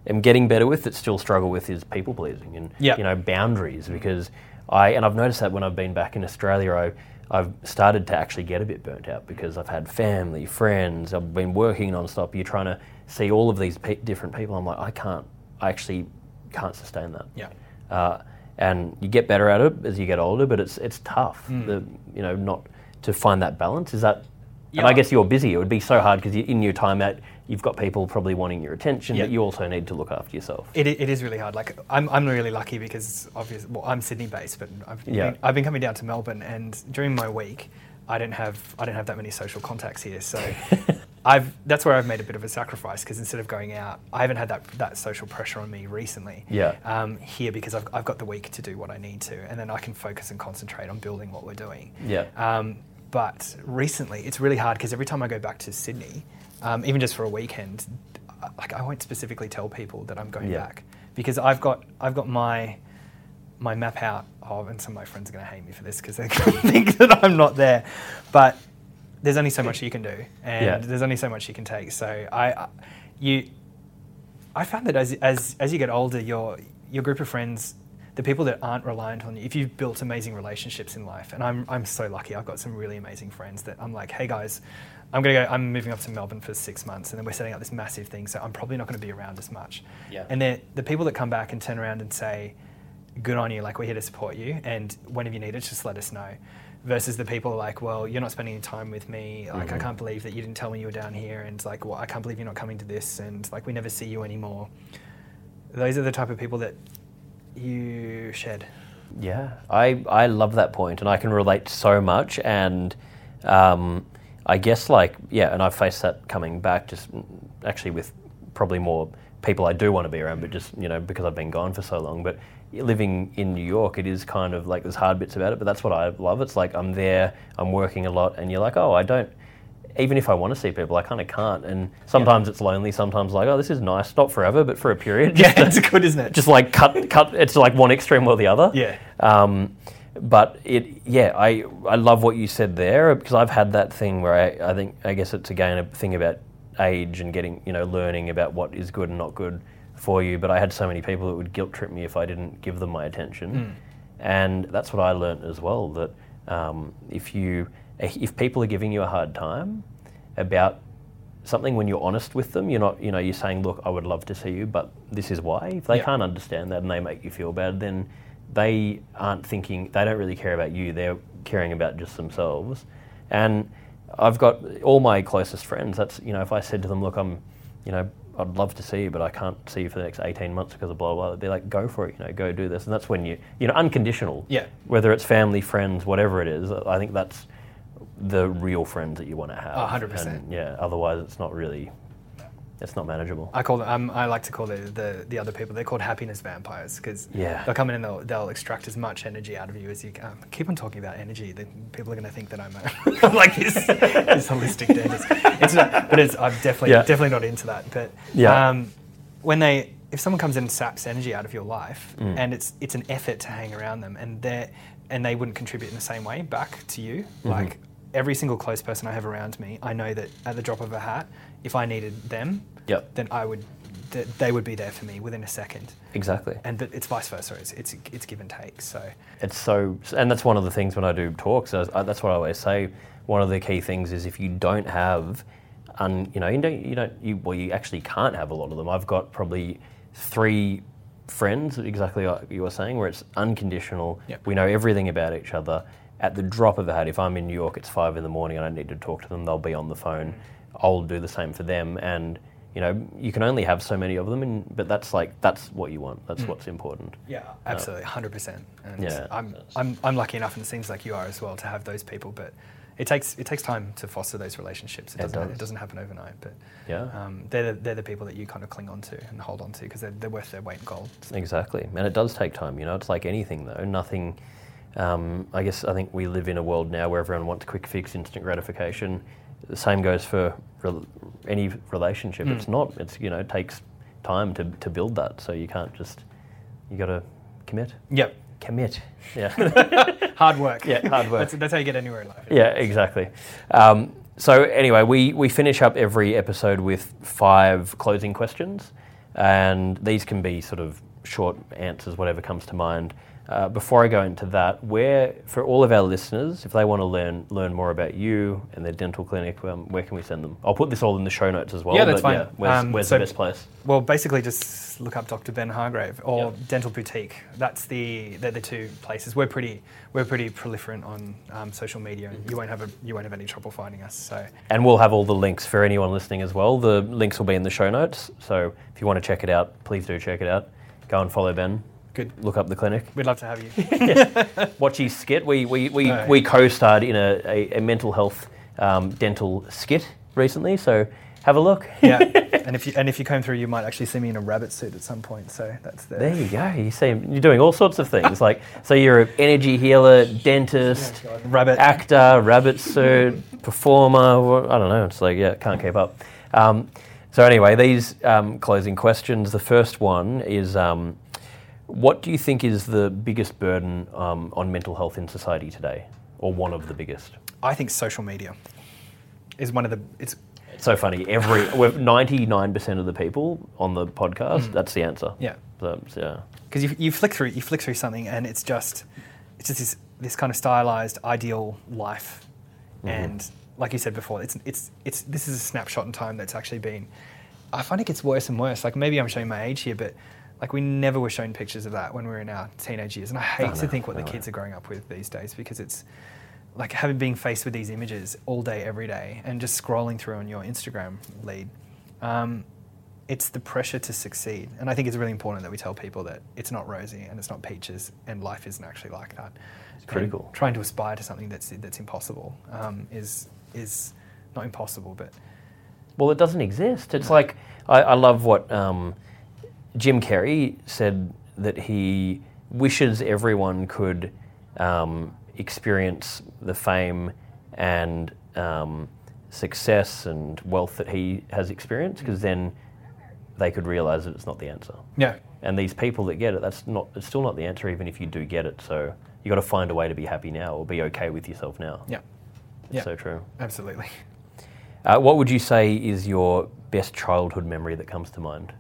am getting better with that still struggle with is people pleasing and, Yeah. you know, boundaries because I and I've noticed that when I've been back in Australia, I, I've started to actually get a bit burnt out because I've had family, friends, I've been working non-stop. You're trying to see all of these pe- different people. I'm like, I can't, I actually can't sustain that. Yeah. Uh, and you get better at it as you get older, but it's it's tough. Hmm. The, you know, not to find that balance. Is that? Yeah. And I guess you're busy. It would be so hard because in your time out, you've got people probably wanting your attention, Yeah. but you also need to look after yourself. It, it is really hard. Like I'm, I'm really lucky because obviously, well, I'm Sydney based, but I've, Yeah. been, I've been coming down to Melbourne, and during my week, I don't have I don't have that many social contacts here. So I've that's where I've made a bit of a sacrifice because instead of going out, I haven't had that that social pressure on me recently. Yeah. Um, here because I've, I've got the week to do what I need to, and then I can focus and concentrate on building what we're doing. Yeah. Um, but recently, it's really hard because every time I go back to Sydney, um, even just for a weekend, I- like I won't specifically tell people that I'm going Yeah. back because I've got I've got my my map out of, and some of my friends are going to hate me for this because they're going to think that I'm not there, but there's only so much you can do, and Yeah. there's only so much you can take. So I, you, I found that as as as you get older, your your group of friends, the people that aren't reliant on you, if you've built amazing relationships in life, and I'm I'm so lucky, I've got some really amazing friends that I'm like, hey guys, I'm gonna go, I'm moving up to Melbourne for six months, and then we're setting up this massive thing, so I'm probably not going to be around as much. Yeah. And they're the people that come back and turn around and say, good on you, like we're here to support you, and whenever you need it, just let us know. Versus the people like, well, you're not spending any time with me. Like, I can't believe that you didn't tell me you were down here, and like, well, I can't believe you're not coming to this, and like, we never see you anymore. Those are the type of people that you shed. Yeah, I, I love that point, and I can relate so much. And um, I guess, like, yeah, and I've faced that coming back, just mm, actually with probably more people I do want to be around, but just, you know, because I've been gone for so long. But living in New York, it is kind of like there's hard bits about it, but that's what I love. It's like I'm there, I'm working a lot, and you're like, oh, I don't. Even if I want to see people, I kind of can't. And sometimes it's lonely. Sometimes like, oh, this is nice, not forever, but for a period. Yeah, to- it's good, isn't it? just like cut cut it's like one extreme or the other Yeah. um, but it yeah i i love what you said there because i've had that thing where I, I think i guess it's again a thing about age and getting you know learning about what is good and not good for you. But i had so many people that would guilt trip me if i didn't give them my attention. And that's what i learned as well that um, if you if people are giving you a hard time about something when you're honest with them you're not you know you're saying look i would love to see you but this is why. If they Yeah. can't understand that and they make you feel bad then they aren't thinking they don't really care about you. They're caring about just themselves. And i've got all my closest friends that's you know if i said to them look i'm you know i'd love to see you but i can't see you for the next 18 months because of blah blah blah they'd be like go for it you know go do this and that's when you you know unconditional Yeah. whether it's family friends whatever it is i think that's the real friends that you want to have A hundred percent. Yeah otherwise it's not really it's not manageable I call them, um, I like to call the, the, the other people, they're called happiness vampires because Yeah. they'll come in and they'll, they'll extract as much energy out of you as you can. Um, keep on talking about energy, then people are going to think that I'm, a, like this, this holistic dentist. It's not, but it's, I'm definitely, Yeah. definitely not into that. But Yeah. um, when they, if someone comes in and saps energy out of your life Mm. and it's, it's an effort to hang around them and they're, and they wouldn't contribute in the same way back to you, Mm-hmm. like every single close person I have around me, I know that at the drop of a hat, if I needed them, Yep. then I would, th- they would be there for me within a second. exactly And but it's vice versa. It's it's, it's give and take. So It's so, and that's one of the things when I do talks. I, that's what I always say. One of the key things is if you don't have un, you know, you don't, you don't, you, well, you actually can't have a lot of them. I've got probably three friends, exactly like you were saying, where it's unconditional. Yep. We know everything about each other. At the drop of a hat, if I'm in New York, it's five in the morning and I need to talk to them, they'll be on the phone. I'll do the same for them. And, you know, you can only have so many of them, and, but that's like, that's what you want. That's what's important. Yeah, absolutely, hundred percent. And Yeah. I'm, I'm, I'm lucky enough, and it seems like you are as well, to have those people. But it takes, it takes time to foster those relationships. It It doesn't, it, does. doesn't happen overnight. But Yeah. um, they're, the, they're the people that you kind of cling on to and hold on to because they're, they're worth their weight in gold. Exactly, and it does take time. You know, it's like anything though. Nothing. Um, I guess I think we live in a world now where everyone wants quick fix, instant gratification. The same goes for rel- any relationship. It's not. It's you know, it takes time to, to build that. So you can't just. You got to commit. Yep, Commit. Yeah. hard work. Yeah, hard work. that's, that's how you get anywhere in life. Yeah, exactly. Um, so anyway, we, we finish up every episode with five closing questions, and these can be sort of short answers, whatever comes to mind. Uh, before I go into that, where for all of our listeners, if they want to learn learn more about you and their dental clinic, um, where can we send them? I'll put this all in the show notes as well. Yeah, that's fine. where's Um, where's so- the best place? Well, basically, just look up Dr. Ben Hargrave or Yeah. Dental Boutique. That's the they're the two places. We're pretty we're pretty proliferant on um, social media. Mm-hmm. You won't have a, you won't have any trouble finding us. So And we'll have all the links for anyone listening as well. The links will be in the show notes. So if you want to check it out, please do check it out. Go and follow Ben. Good. Look up the clinic. We'd love to have you. watch his skit. We we, we, Right. we co-starred in a, a, a mental health um, dental skit recently, so have a look. yeah. And if you and if you come through, you might actually see me in a rabbit suit at some point. So that's the There you go. You see, you're doing all sorts of things. like, so you're an energy healer, dentist, rabbit. actor, rabbit suit, performer. I don't know. It's like, yeah, can't keep up. Um, so anyway, these um, closing questions. The first one is, um, what do you think is the biggest burden um, on mental health in society today, or one of the biggest? I think social media is one of the it's It's so funny. Every 99% of the people on the podcast, that's the answer. yeah. So, yeah. because you, you flick through you flick through something and it's just it's just this, this kind of stylized ideal life and like you said before it's it's it's this is a snapshot in time that's actually been i find it gets worse and worse like maybe i'm showing my age here but like we never were shown pictures of that when we were in our teenage years and i hate to no, think what the no. kids are growing up with these days because it's like having being faced with these images all day every day and just scrolling through on your instagram lead um, it's the pressure to succeed. And I think it's really important that we tell people that it's not rosy and it's not peaches and life isn't actually like that. It's critical. trying to aspire to something that's, that's impossible um, is, is not impossible, but Well, it doesn't exist. It's like I, I love what um, Jim Carrey said that he wishes everyone could um, experience the fame and um, success and wealth that he has experienced, because then they could realize that it's not the answer. yeah. And these people that get it, that's not. It's still not the answer, even if you do get it. So you've got to find a way to be happy now, or be okay with yourself now. Yeah. It's Yeah. so true. Absolutely. Uh, what would you say is your best childhood memory that comes to mind?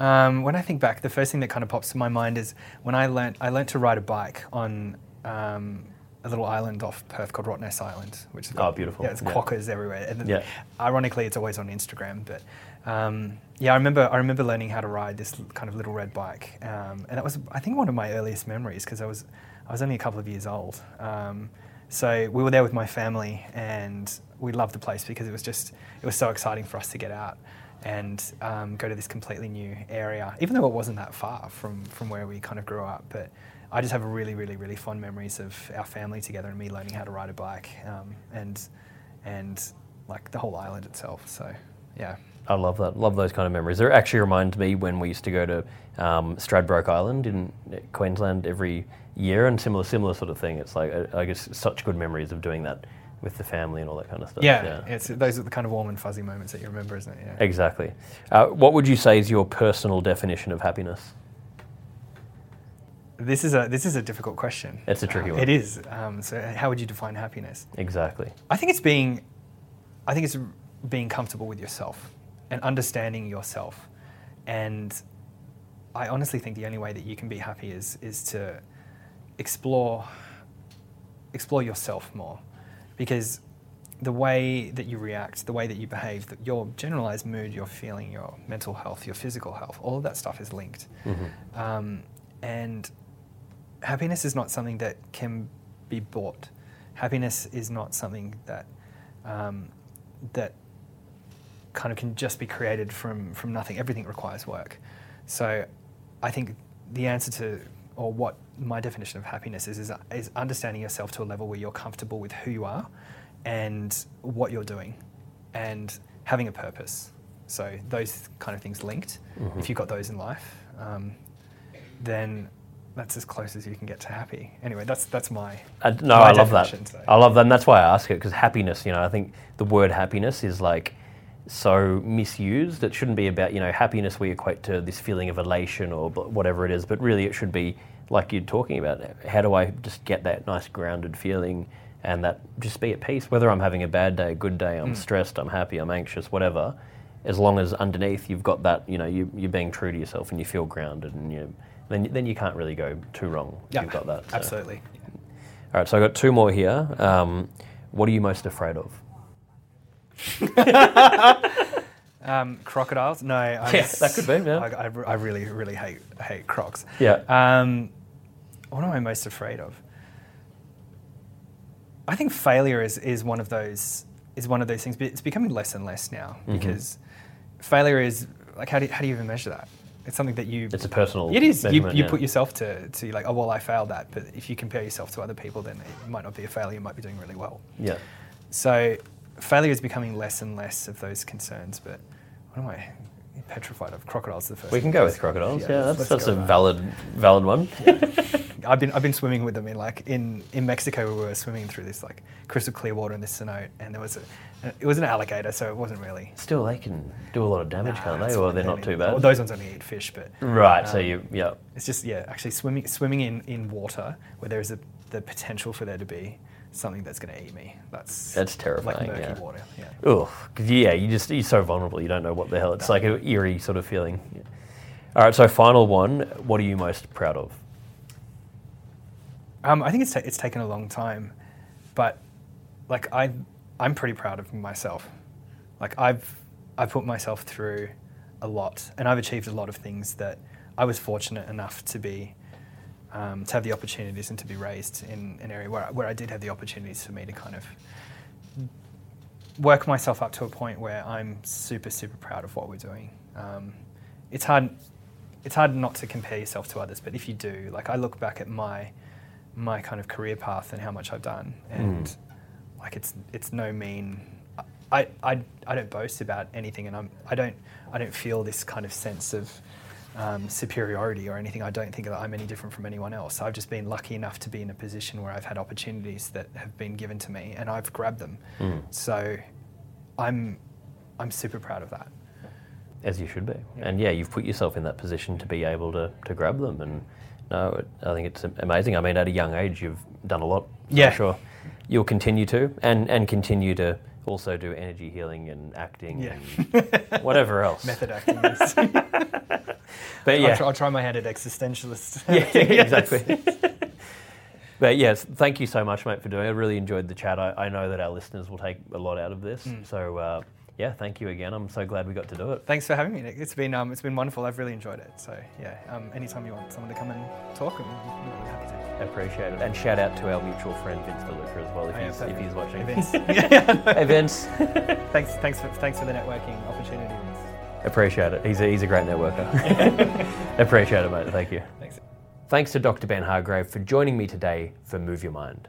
Um, when I think back, the first thing that kind of pops to my mind is when I learnt, I learnt to ride a bike on um, a little island off Perth called Rottnest Island, which is Oh, beautiful. Yeah, it's Yeah. quokkas everywhere. And Yeah. Ironically, it's always on Instagram, but um, yeah, I remember I remember learning how to ride this kind of little red bike, um, and that was I think one of my earliest memories because I was I was only a couple of years old. Um, so we were there with my family, and we loved the place because it was just it was so exciting for us to get out and um, go to this completely new area, even though it wasn't that far from from where we kind of grew up. But I just have really, really, really fond memories of our family together and me learning how to ride a bike, um, and and like the whole island itself. So yeah. I love that. Love those kind of memories. It actually reminds me when we used to go to um, Stradbroke Island in Queensland every year, and similar, similar sort of thing. It's like I, I guess such good memories of doing that with the family and all that kind of stuff. Yeah, it's those are the kind of warm and fuzzy moments that you remember, isn't it? Yeah. exactly. Uh, what would you say is your personal definition of happiness? This is a this is a difficult question. It's a tricky one. It is. Um, so, how would you define happiness? Exactly. I think it's being, I think it's being comfortable with yourself and understanding yourself, and I honestly think the only way that you can be happy is is to explore, explore yourself more, because the way that you react, the way that you behave, the, your generalized mood, your feeling, your mental health, your physical health, all of that stuff is linked. Um, and happiness is not something that can be bought. Happiness is not something that um, that kind of can just be created from from nothing. Everything requires work. So, I think the answer to or what my definition of happiness is is, is understanding yourself to a level where you're comfortable with who you are and what you're doing, and having a purpose. So those kind of things linked. If you've got those in life, um, then that's as close as you can get to happy. Anyway, that's that's my Uh, no, my I love that. so. I love that. And that's why I ask it because happiness, you know, I think the word happiness is like so misused. It shouldn't be about, you know, happiness we equate to this feeling of elation or whatever it is, but really it should be like you're talking about. How do I just get that nice grounded feeling and that just be at peace? Whether I'm having a bad day, a good day, Mm. I'm stressed, I'm happy, I'm anxious, whatever. As long as underneath you've got that, you know, you, you're being true to yourself and you feel grounded and you, then, then you can't really go too wrong yeah, you've got that. so. absolutely. All right, so I've got two more here. Um, what are you most afraid of? Um, crocodiles? No, I Yeah, that could be, yeah. I, I, I really, really hate hate crocs. Yeah. Um, what am I most afraid of? I think failure is, is one of those is one of those things, but it's becoming less and less now Mm-hmm. because failure is like how do you, how do you even measure that? It's something that you. It's a personal It is. You, you yeah. put yourself to, to like, oh well, I failed that. But if you compare yourself to other people, then it might not be a failure. You might be doing really well. Yeah. So failure is becoming less and less of those concerns. But what am I petrified of? Crocodiles. is The first. We can go with crocodiles. Yeah, let's- that's, that's a with valid valid one. I've been I've been swimming with them in like in, in Mexico. We were swimming through this like crystal clear water in this cenote, and there was a it was an alligator, so it wasn't really. Still, they can do a lot of damage, can't they? it's Or fine, they're not too bad. Well, those ones only eat fish, but right. so um, you, yeah. It's just yeah, actually swimming swimming in, in water where there is a, the potential for there to be something that's going to eat me. That's That's terrifying, Like yeah. water. Yeah. Yeah, you just you're so vulnerable. You don't know what the hell. It's like an eerie sort of feeling. Yeah. All right. So final one. What are you most proud of? Um, I think it's ta- it's taken a long time, but like I I'm pretty proud of myself. Like I've I've put myself through a lot, and I've achieved a lot of things that I was fortunate enough to be um, to have the opportunities and to be raised in an area where I, where I did have the opportunities for me to kind of work myself up to a point where I'm super super proud of what we're doing. Um, it's hard it's hard not to compare yourself to others, but if you do, like I look back at my my kind of career path and how much I've done, and like it's it's no mean. I, I, I don't boast about anything, and I'm I don't I don't feel this kind of sense of um, superiority or anything. I don't think that I'm any different from anyone else. I've just been lucky enough to be in a position where I've had opportunities that have been given to me, and I've grabbed them. So I'm I'm super proud of that. As you should be. And yeah, you've put yourself in that position to be able to, to grab them. And no, it, I think it's amazing. I mean, at a young age, you've done a lot. Yeah. I'm sure you'll continue to, and, and continue to also do energy healing and acting Yeah. and whatever else. Method acting. But yeah, I'll, try, I'll try my hand at existentialist. yeah, exactly. but yes, thank you so much, mate, for doing it. I really enjoyed the chat. I, I know that our listeners will take a lot out of this. Hmm. So uh, yeah, thank you again. I'm so glad we got to do it. Thanks for having me, Nick. It's been um, it's been wonderful. I've really enjoyed it. So yeah, um, anytime you want someone to come and talk, I'm really happy to. I appreciate it. And shout out to our mutual friend Vince DeLuca as well, if, Oh, yeah, he's, if he's watching. Hey, Vince. hey, Vince. thanks, thanks for thanks for the networking opportunity. Vince. appreciate it. He's a, he's a great networker. appreciate it, mate. Thank you. Thanks. Thanks to Dr. Ben Hargrave for joining me today for Move Your Mind.